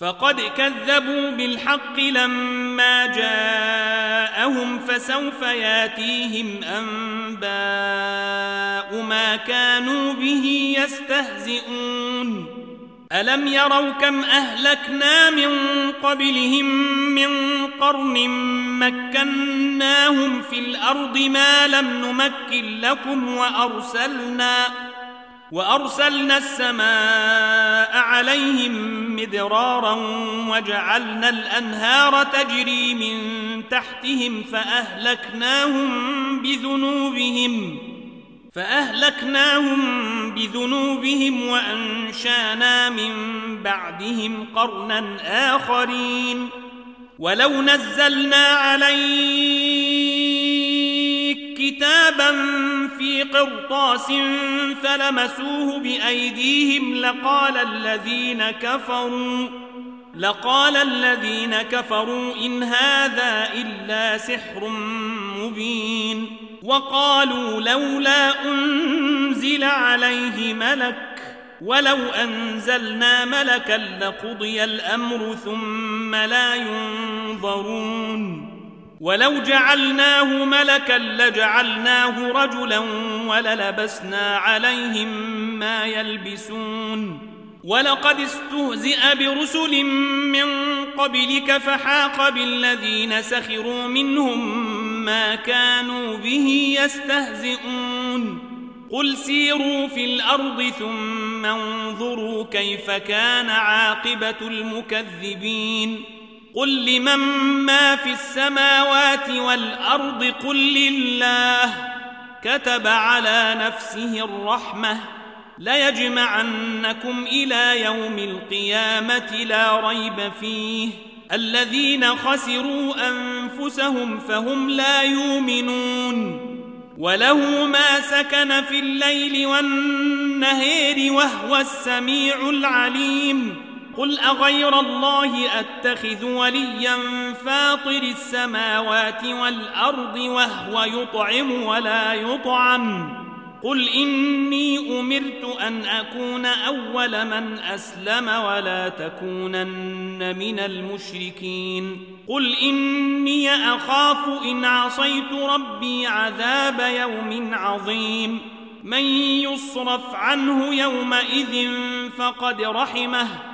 فقد كذبوا بالحق لما جاءهم فسوف ياتيهم أنباء ما كانوا به يستهزئون. ألم يروا كم أهلكنا من قبلهم من قرن مكناهم في الأرض ما لم نمكن لكم وأرسلنا وأرسلنا السماء عليهم مدرارا وجعلنا الأنهار تجري من تحتهم فأهلكناهم بذنوبهم فأهلكناهم بذنوبهم وأنشأنا من بعدهم قرنا آخرين ولو نزلنا عليك كتابا في قرطاس فلمسوه بأيديهم لقال الذين كفروا لقال الذين كفروا إن هذا إلا سحر مبين وقالوا لولا أنزل عليه ملك ولو أنزلنا ملكا لقضي الأمر ثم لا ينظرون. ولو جعلناه ملكا لجعلناه رجلا وللبسنا عليهم ما يلبسون. ولقد استهزئ برسل من قبلك فحاق بالذين سخروا منهم ما كانوا به يستهزئون. قل سيروا في الأرض ثم انظروا كيف كان عاقبة المكذبين. قل لمن ما في السماوات والأرض قل لله كتب على نفسه الرحمة ليجمعنكم إلى يوم القيامة لا ريب فيه الذين خسروا أنفسهم فهم لا يؤمنون وله ما سكن في الليل والنهير وهو السميع العليم قل أغير الله أتخذ وليا فاطر السماوات والأرض وهو يطعم ولا يطعم قل إني أمرت أن أكون أول من أسلم ولا تكونن من المشركين قل إني أخاف إن عصيت ربي عذاب يوم عظيم من يصرف عنه يومئذ فقد رحمه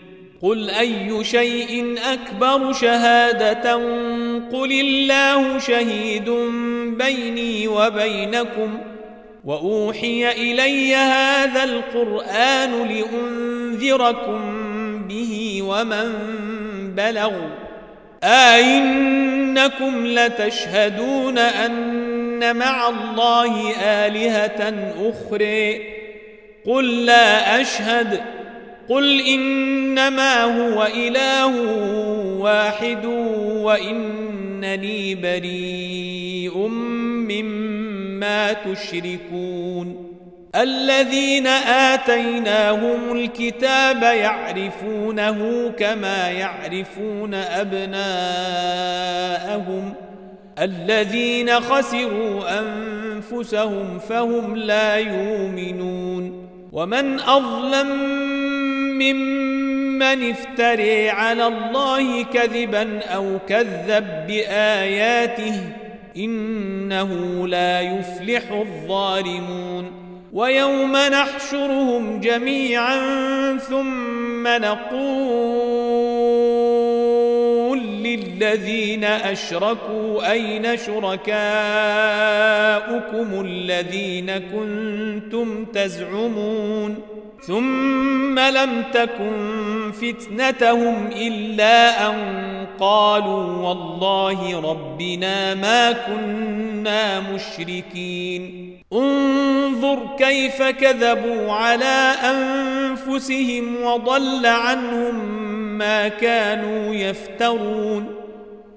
قل أي شيء أكبر شهادة قل الله شهيد بيني وبينكم وأوحي إلي هذا القرآن لأنذركم به ومن بلغ أئنكم لتشهدون أن مع الله آلهة أخرى قل لا أشهد قل إنما هو إله واحد وإنني بريء مما تشركون الذين آتيناهم الكتاب يعرفونه كما يعرفون أبناءهم الذين خسروا أنفسهم فهم لا يؤمنون ومن أظلم ممن من افتري على الله كذبا أو كذب بآياته إنه لا يفلح الظالمون ويوم نحشرهم جميعا ثم نقول للذين أشركوا أين شركاؤكم الذين كنتم تزعمون ثم لم تكن فتنتهم إلا أن قالوا والله ربنا ما كنا مشركين. انظر كيف كذبوا على أنفسهم وضل عنهم ما كانوا يفترون.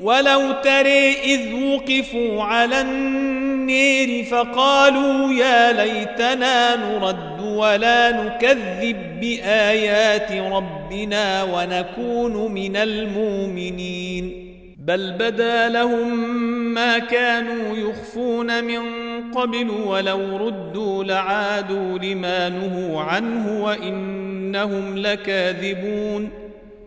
ولو تري إذ وقفوا على النير فقالوا يا ليتنا نرد ولا نكذب بآيات ربنا ونكون من المؤمنين. بل بدا لهم ما كانوا يخفون من قبل ولو ردوا لعادوا لما نهوا عنه وإنهم لكاذبون.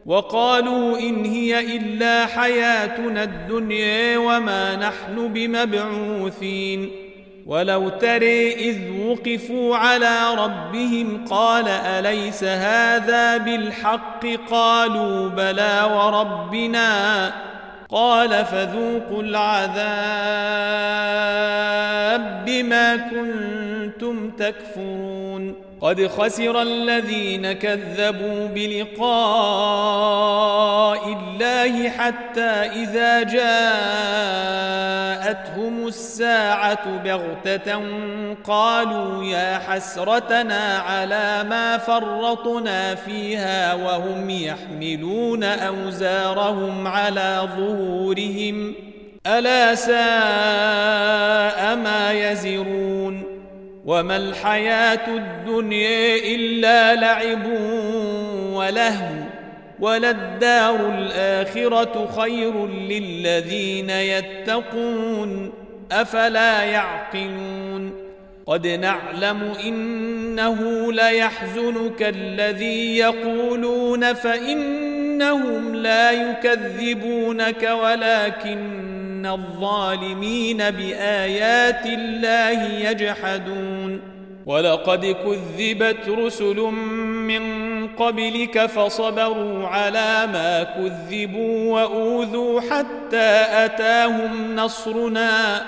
وقالوا إن هي إلا حياتنا الدنيا وما نحن بمبعوثين. ولو تري إذ وقفوا على ربهم قال أليس هذا بالحق؟ قالوا بلى وربنا. قال فذوقوا العذاب بما كنتم تكفرون. قد خسر الذين كذبوا بلقاء الله حتى إذا جاءتهم الساعة بغتة قالوا يا حسرتنا على ما فرطنا فيها وهم يحملون أوزارهم على ظهورهم ألا ساء ما يزرون وما الحياة الدنيا إلا لعب ولهو وللدار الآخرة خير للذين يتقون أفلا يعقلون قد نعلم إنه ليحزنك الذي يقولون فإنهم لا يكذبونك ولكن ان الظالمين بايات الله يجحدون ولقد كذبت رسل من قبلك فصبروا على ما كذبوا واوذوا حتى اتاهم نصرنا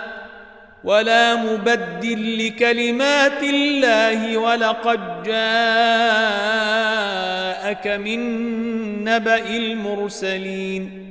ولا مبدل لكلمات الله ولقد جاءك من نبأ المرسلين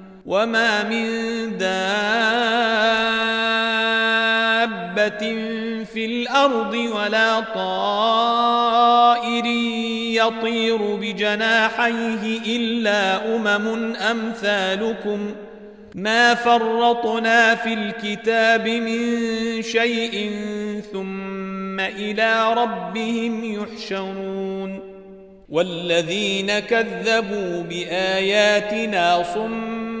وما من دابة في الأرض ولا طائر يطير بجناحيه إلا أمم أمثالكم ما فرطنا في الكتاب من شيء ثم إلى ربهم يحشرون والذين كذبوا باياتنا صم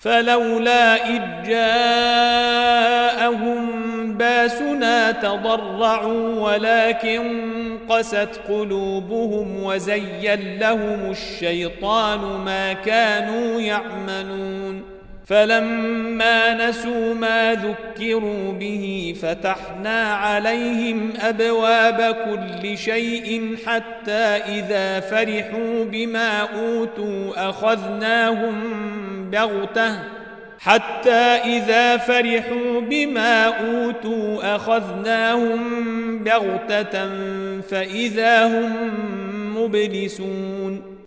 فلولا إذ جاءهم باسنا تضرعوا ولكن قست قلوبهم وزين لهم الشيطان ما كانوا يعملون فلما نسوا ما ذكروا به فتحنا عليهم أبواب كل شيء حتى إذا فرحوا بما أوتوا أخذناهم بغتة حتى إذا فرحوا بما أوتوا أخذناهم بغتة فإذا هم مبلسون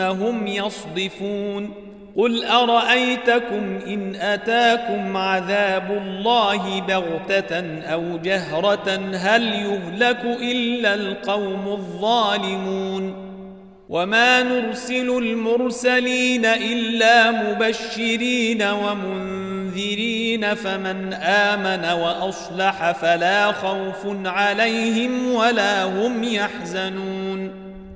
هم يصدفون قل أرأيتكم إن أتاكم عذاب الله بغتة أو جهرة هل يهلك إلا القوم الظالمون وما نرسل المرسلين إلا مبشرين ومنذرين فمن آمن وأصلح فلا خوف عليهم ولا هم يحزنون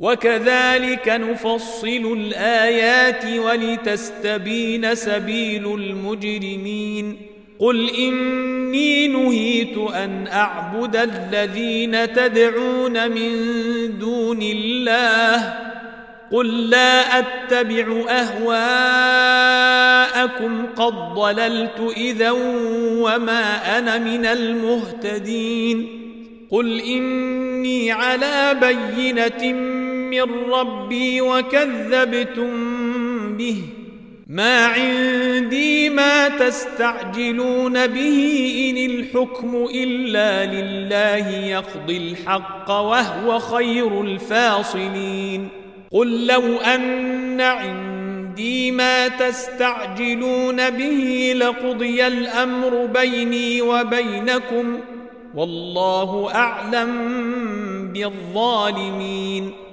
وكذلك نفصل الآيات ولتستبين سبيل المجرمين. قل إني نهيت أن أعبد الذين تدعون من دون الله. قل لا أتبع أهواءكم قد ضللت إذا وما أنا من المهتدين. قل إني على بينة من ربي وكذبتم به. ما عندي ما تستعجلون به إن الحكم إلا لله يقضي الحق وهو خير الفاصلين. قل لو أن عندي ما تستعجلون به لقضي الأمر بيني وبينكم. والله أعلم بالظالمين.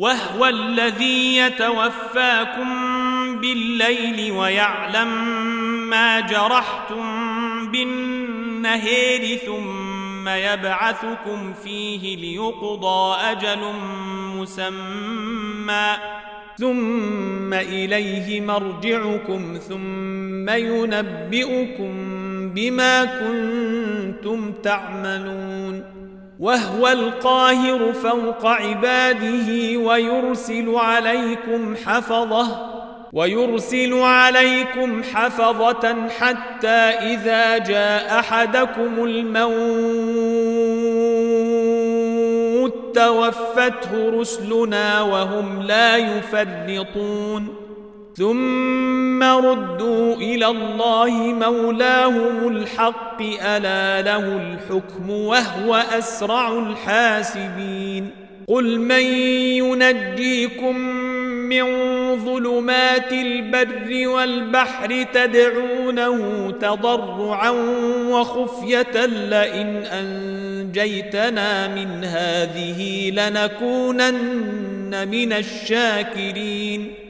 وهو الذي يتوفاكم بالليل ويعلم ما جرحتم بالنهار ثم يبعثكم فيه ليقضى أجل مسمى ثم إليه مرجعكم ثم ينبئكم بما كنتم تعملون وهو القاهر فوق عباده ويرسل عليكم حفظه ويرسل عليكم حفظة حتى إذا جاء أحدكم الموت توفته رسلنا وهم لا يفرطون. ثم ردوا إلى الله مولاهم الحق ألا له الحكم وهو أسرع الحاسبين. قل من ينجيكم من ظلمات البر والبحر تدعونه تضرعا وخفية لئن أنجيتنا من هذه لنكونن من الشاكرين.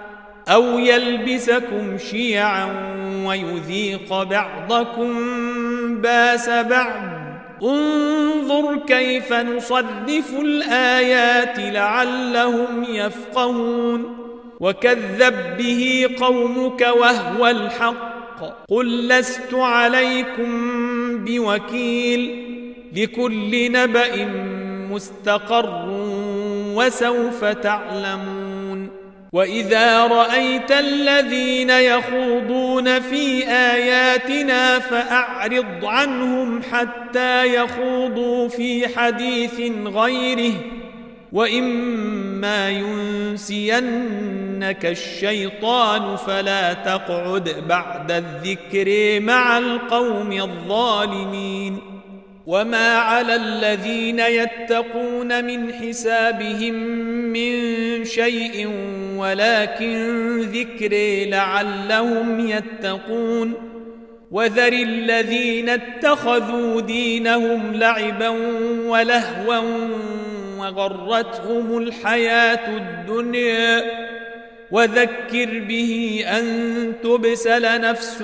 أو يلبسكم شيعا ويذيق بعضكم بأس بعض. انظر كيف نصرف الآيات لعلهم يفقهون. وكذب به قومك وهو الحق. قل لست عليكم بوكيل. لكل نبأ مستقر وسوف تعلمون. واذا رايت الذين يخوضون في اياتنا فاعرض عنهم حتى يخوضوا في حديث غيره واما ينسينك الشيطان فلا تقعد بعد الذكر مع القوم الظالمين وما على الذين يتقون من حسابهم من شيء ولكن ذكر لعلهم يتقون وذر الذين اتخذوا دينهم لعبا ولهوا وغرتهم الحياة الدنيا وذكر به ان تبسل نفس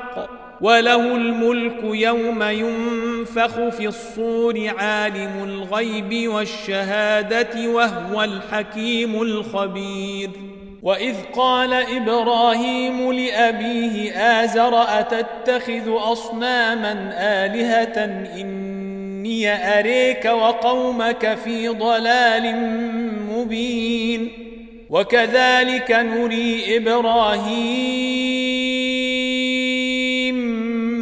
وله الملك يوم ينفخ في الصور عالم الغيب والشهادة وهو الحكيم الخبير. وإذ قال إبراهيم لأبيه آزر أتتخذ أصناما آلهة إني أريك وقومك في ضلال مبين. وكذلك نري إبراهيم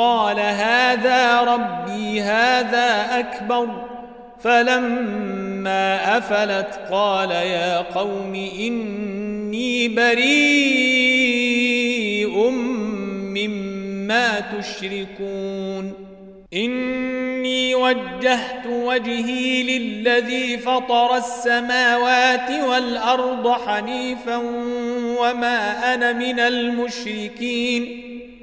قال هذا ربي هذا أكبر. فلما أفلت قال يا قوم إني بريء مما تشركون. إني وجهت وجهي للذي فطر السماوات والأرض حنيفا وما أنا من المشركين.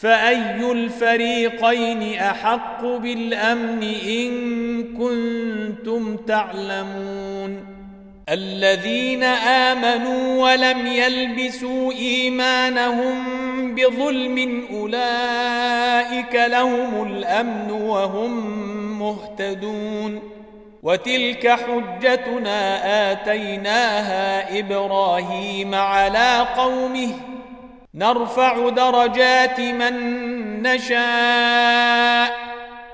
فأي الفريقين أحق بالأمن إن كنتم تعلمون؟ الذين آمنوا ولم يلبسوا إيمانهم بظلم أولئك لهم الأمن وهم مهتدون. وتلك حجتنا آتيناها إبراهيم على قومه نرفع درجات من نشاء.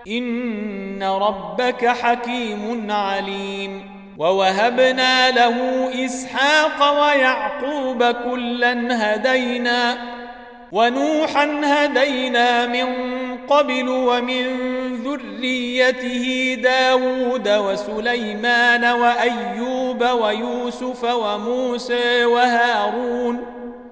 إن ربك حكيم عليم. ووهبنا له إسحاق ويعقوب كلا هدينا. ونوحا هدينا من قبل ومن ذريته داود وسليمان وأيوب ويوسف وموسى وهارون.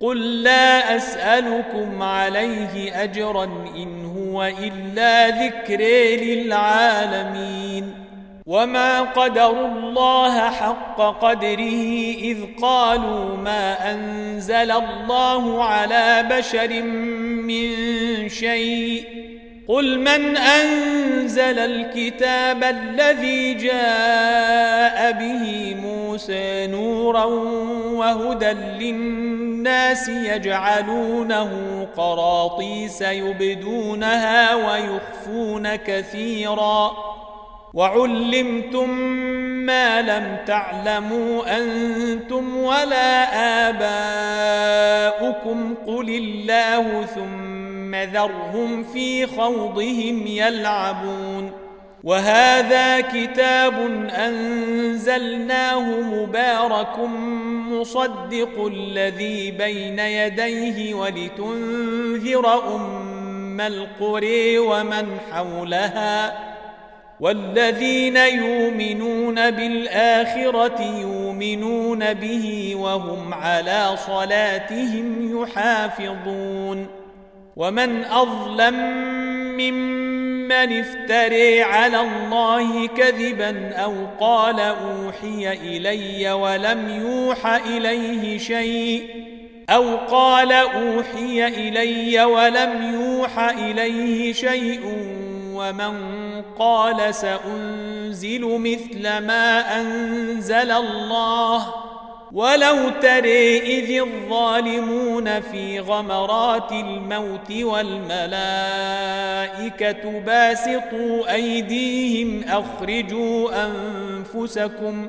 قل لا أسألكم عليه أجرا إن هو إلا ذكر للعالمين وما قدروا الله حق قدره إذ قالوا ما أنزل الله على بشر من شيء قل من أنزل الكتاب الذي جاء به موسى نورا وهدى للناس يجعلونه قراطيس يبدونها ويخفون كثيرا وعلمتم ما لم تعلموا أنتم ولا آباؤكم قل الله ثم ذرهم في خوضهم يلعبون وهذا كتاب أنزلناه مبارك مصدق الذي بين يديه ولتنذر أم القري ومن حولها والذين يؤمنون بالآخرة يؤمنون به وهم على صلاتهم يحافظون ومن أظلم ممن افتري على الله كذبا أو قال أوحي إلي ولم يوح إليه شيء أو قال أوحي إلي ولم يوح إليه شيء ومن قال سأنزل مثل ما أنزل الله ولو تري إذ الظالمون في غمرات الموت والملائكة باسطوا أيديهم أخرجوا أنفسكم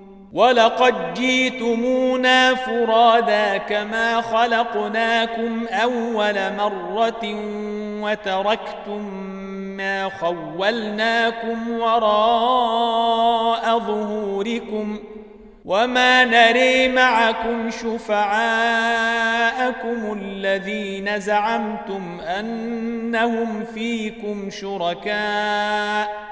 ولقد جيتمونا فرادا كما خلقناكم أول مرة وتركتم ما خولناكم وراء ظهوركم وما نري معكم شفعاءكم الذين زعمتم أنهم فيكم شركاء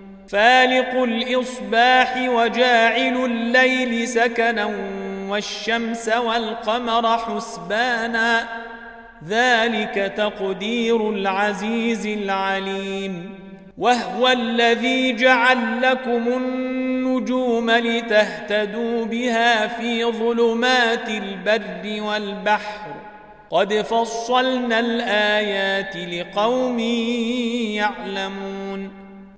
فالق الإصباح وجاعل الليل سكنا والشمس والقمر حسبانا ذلك تقدير العزيز العليم. وهو الذي جعل لكم النجوم لتهتدوا بها في ظلمات البر والبحر. قد فصلنا الآيات لقوم يعلمون.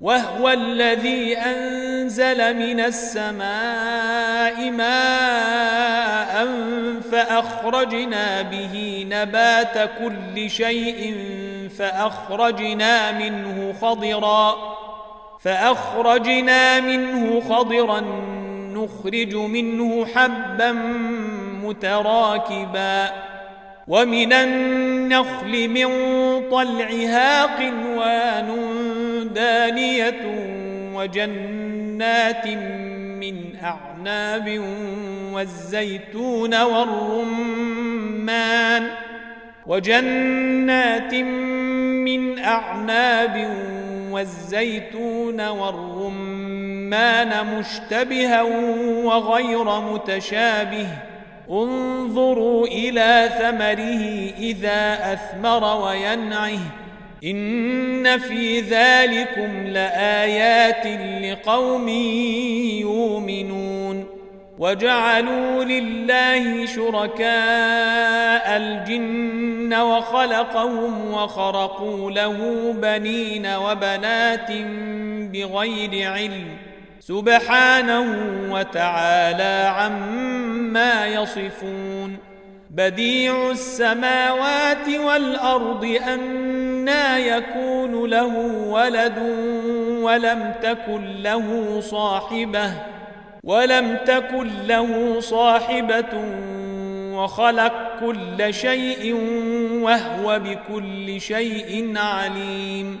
وهو الذي أنزل من السماء ماء فأخرجنا به نبات كل شيء فأخرجنا منه خضرا فأخرجنا منه خضرا نخرج منه حبا متراكبا ومن النخل من طلعها قنوان دانية وجنات من أعناب والزيتون والرمان وجنات من أعناب والزيتون والرمان مشتبها وغير متشابه انظروا إلى ثمره إذا أثمر وينعه. إن في ذلكم لآيات لقوم يؤمنون. وجعلوا لله شركاء الجن وخلقهم وخرقوا له بنين وبنات بغير علم. سبحانه وتعالى عما يصفون بديع السماوات والأرض أنا يكون له ولد ولم تكن له صاحبة ولم تكن له صاحبة وخلق كل شيء وهو بكل شيء عليم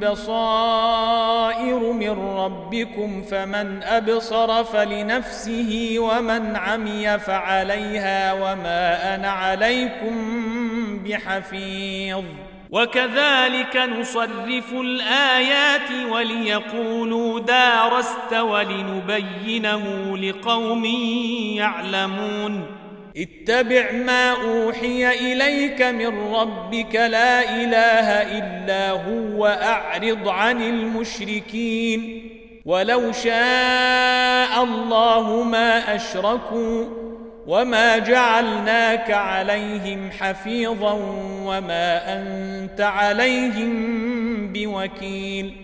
بصائر من ربكم فمن أبصر فلنفسه ومن عمي فعليها وما أنا عليكم بحفيظ. وكذلك نصرف الآيات وليقولوا دارست ولنبينه لقوم يعلمون. اتبع ما أوحي إليك من ربك لا إله إلا هو أعرض عن المشركين ولو شاء الله ما أشركوا وما جعلناك عليهم حفيظا وما أنت عليهم بوكيل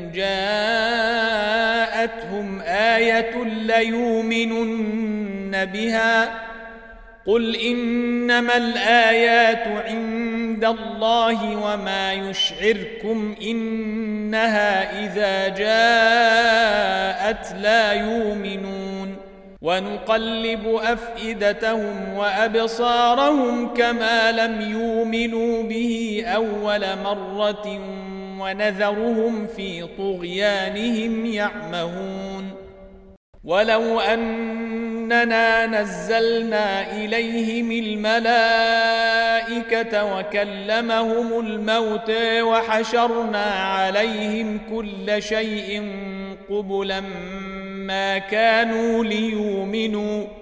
جاءتهم آية ليؤمنن بها قل إنما الآيات عند الله وما يشعركم إنها إذا جاءت لا يؤمنون ونقلب أفئدتهم وأبصارهم كما لم يؤمنوا به أول مرة ونذرهم في طغيانهم يعمهون. ولو أننا نزلنا إليهم الملائكة وكلمهم الموت وحشرنا عليهم كل شيء قبلا ما كانوا ليؤمنوا.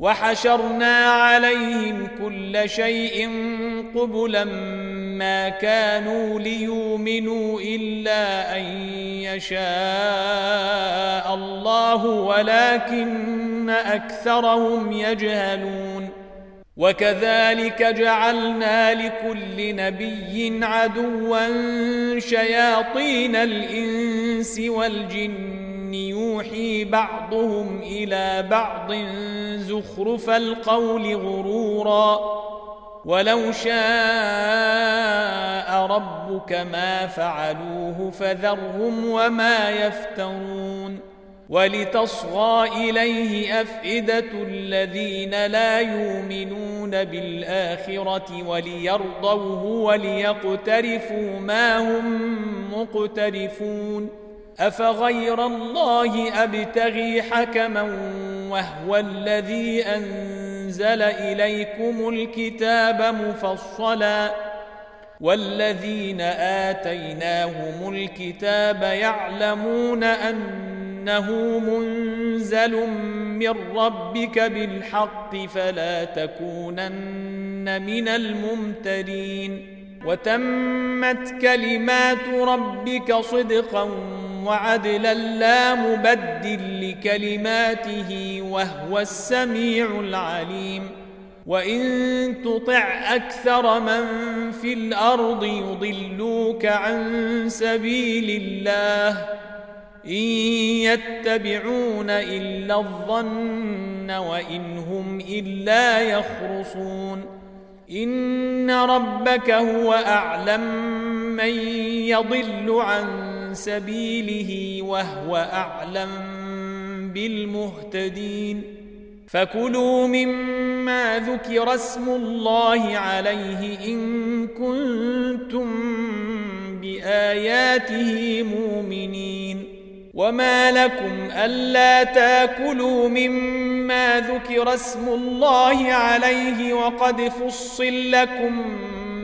وحشرنا عليهم كل شيء قبلا ما كانوا ليؤمنوا إلا أن يشاء الله ولكن أكثرهم يجهلون. وكذلك جعلنا لكل نبي عدوا شياطين الإنس والجن يوحي بعضهم إلى بعض زخرف القول غرورا ولو شاء ربك ما فعلوه فذرهم وما يفترون ولتصغى إليه أفئدة الذين لا يؤمنون بالآخرة وليرضوه وليقترفوا ما هم مقترفون أفغير الله أبتغي حكما وهو الذي أنزل إليكم الكتاب مفصلا والذين آتيناهم الكتاب يعلمون أنه منزل من ربك بالحق فلا تكونن من الممترين وتمت كلمات ربك صدقا وعدلا لا مبدل لكلماته وهو السميع العليم. وإن تطع أكثر من في الأرض يضلوك عن سبيل الله. إن يتبعون إلا الظن وإن هم إلا يخرصون. إن ربك هو أعلم من يضل عن سبيله وهو أعلم بالمهتدين. فكلوا مما ذكر اسم الله عليه إن كنتم بآياته مؤمنين. وما لكم ألا تاكلوا مما ذكر اسم الله عليه وقد فصل لكم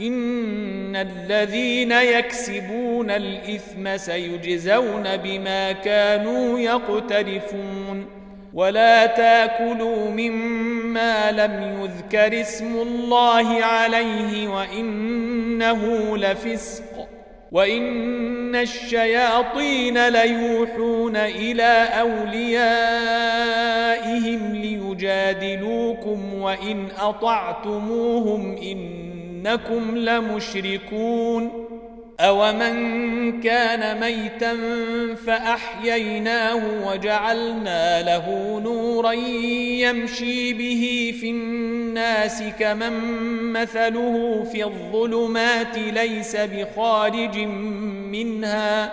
إن الذين يكسبون الإثم سيجزون بما كانوا يقترفون ولا تأكلوا مما لم يذكر اسم الله عليه وإنه لفسق وإن الشياطين ليوحون إلى أوليائهم ليجادلوكم وإن أطعتموهم إن إنكم لمشركون أومن كان ميتا فأحييناه وجعلنا له نورا يمشي به في الناس كمن مثله في الظلمات ليس بخارج منها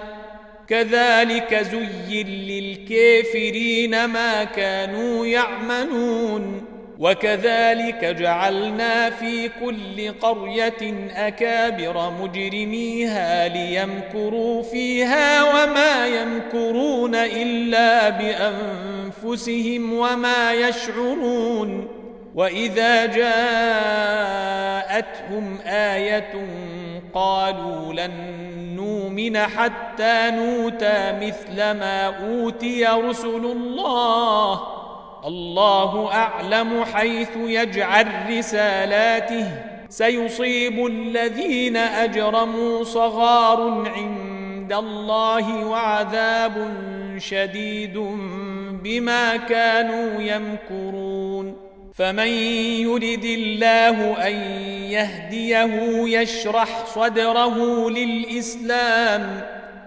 كذلك زين للكافرين ما كانوا يعملون وكذلك جعلنا في كل قرية أكابر مجرميها ليمكروا فيها وما يمكرون إلا بأنفسهم وما يشعرون وإذا جاءتهم آية قالوا لن نؤمن حتى نوتى مثل ما أوتي رسل الله الله أعلم حيث يجعل رسالاته. سيصيب الذين أجرموا صغار عند الله وعذاب شديد بما كانوا يمكرون. فمن يرد الله أن يهديه يشرح صدره للإسلام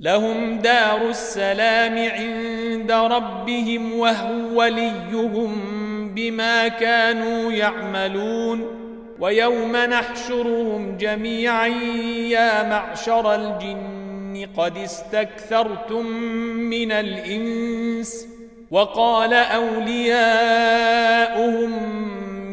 لهم دار السلام عند ربهم وهو وليهم بما كانوا يعملون. ويوم نحشرهم جميعا يا معشر الجن قد استكثرتم من الإنس. وقال أولياؤهم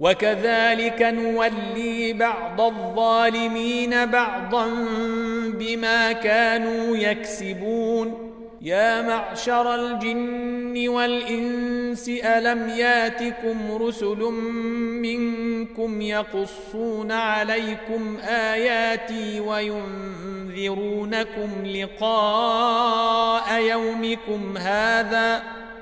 وكذلك نولي بعض الظالمين بعضا بما كانوا يكسبون. يا معشر الجن والإنس ألم ياتكم رسل منكم يقصون عليكم آياتي وينذرونكم لقاء يومكم هذا ۖ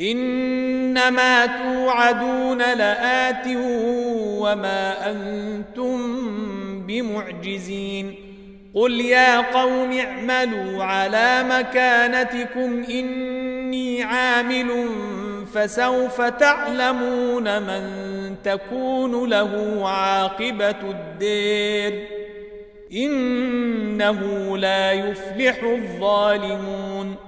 إنما توعدون لآت وما أنتم بمعجزين قل يا قوم اعملوا على مكانتكم إني عامل فسوف تعلمون من تكون له عاقبة الدير إنه لا يفلح الظالمون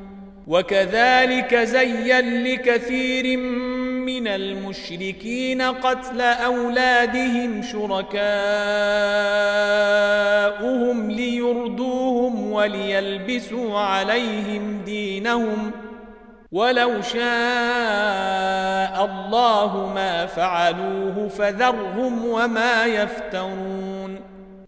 وكذلك زين لكثير من المشركين قتل أولادهم شركاؤهم ليردوهم وليلبسوا عليهم دينهم ولو شاء الله ما فعلوه فذرهم وما يفترون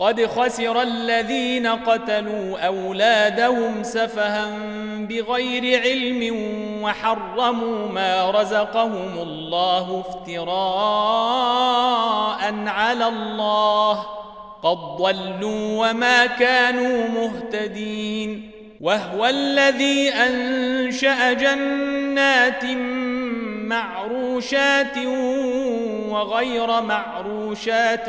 قد خسر الذين قتلوا أولادهم سفها بغير علم وحرموا ما رزقهم الله افتراء على الله قد ضلوا وما كانوا مهتدين وهو الذي أنشأ جنات معروشات وغير معروشات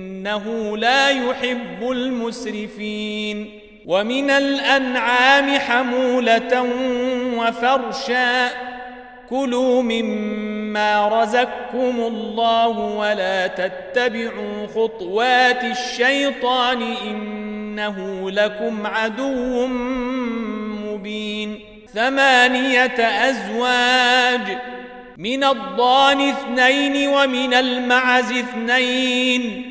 إنه لا يحب المسرفين. ومن الأنعام حمولة وفرشا. كلوا مما رزقكم الله ولا تتبعوا خطوات الشيطان إنه لكم عدو مبين. ثمانية أزواج من الضان اثنين ومن المعز اثنين.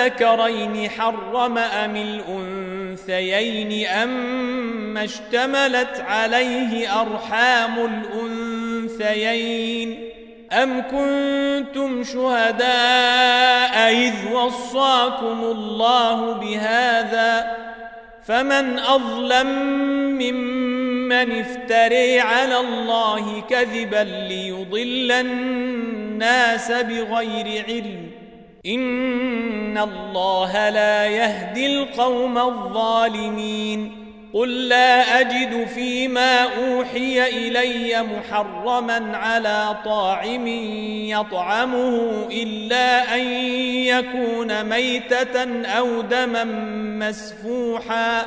آذكرين حرم أم الأنثيين أم اشتملت عليه أرحام الأنثيين أم كنتم شهداء إذ وصاكم الله بهذا فمن أظلم ممن افتري على الله كذبا ليضل الناس بغير علم إن الله لا يهدي القوم الظالمين. قل لا أجد فيما أوحي إلي محرما على طاعم يطعمه إلا أن يكون ميتة أو دما مسفوحا.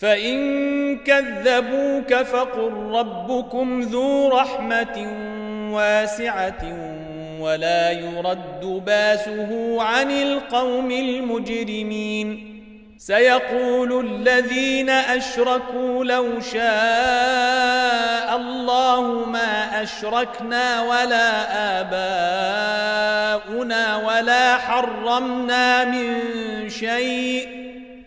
فإن كذبوك فقل ربكم ذو رحمة واسعة ولا يرد باسه عن القوم المجرمين. سيقول الذين أشركوا لو شاء الله ما أشركنا ولا آباؤنا ولا حرمنا من شيء.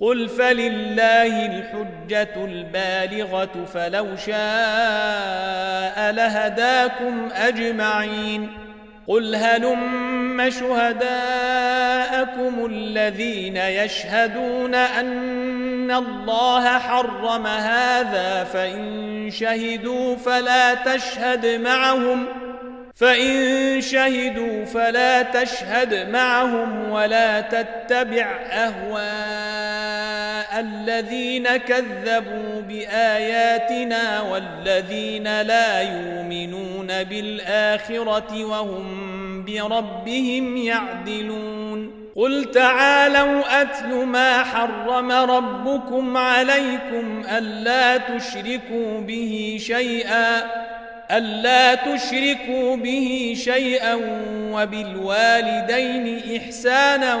قل فلله الحجة البالغة فلو شاء لهداكم أجمعين قل هلم شهداءكم الذين يشهدون أن الله حرم هذا فإن شهدوا فلا تشهد معهم فإن شهدوا فلا تشهد معهم ولا تتبع أهواء الذين كذبوا بآياتنا والذين لا يؤمنون بالآخرة وهم بربهم يعدلون. قل تعالوا أتل ما حرم ربكم عليكم ألا تشركوا به شيئا ألا تشركوا به شيئا وبالوالدين إحسانا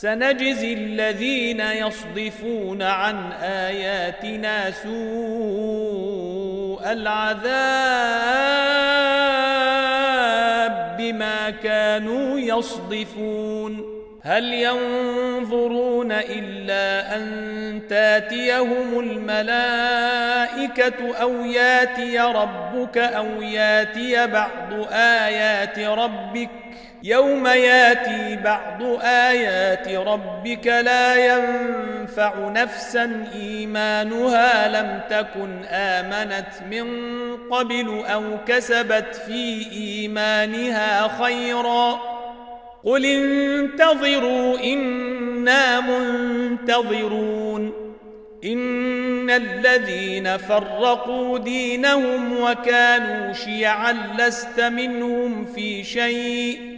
سنجزي الذين يصدفون عن آياتنا سوء العذاب بما كانوا يصدفون. هل ينظرون إلا أن تاتيهم الملائكة أو ياتي ربك أو ياتي بعض آيات ربك يوم ياتي بعض آيات ربك لا ينفع نفسا إيمانها لم تكن آمنت من قبل أو كسبت في إيمانها خيرا قل انتظروا إنا منتظرون إن الذين فرقوا دينهم وكانوا شيعا لست منهم في شيء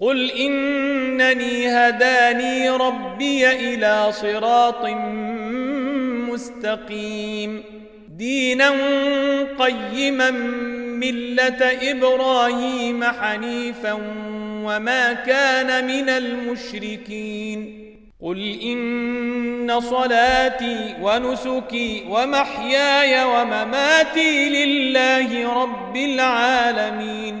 قل انني هداني ربي إلى صراط مستقيم دينا قيما مله إبراهيم حنيفا وما كان من المشركين قل ان صلاتي ونسكي ومحياي ومماتي لله رب العالمين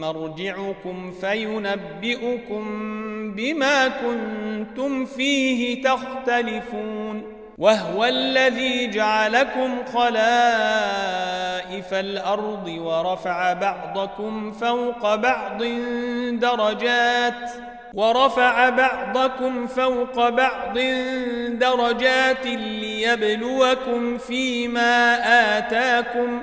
مرجعكم فينبئكم بما كنتم فيه تختلفون وهو الذي جعلكم خلائف الأرض ورفع بعضكم فوق بعض درجات ورفع بعضكم فوق بعض درجات ليبلوكم فيما آتاكم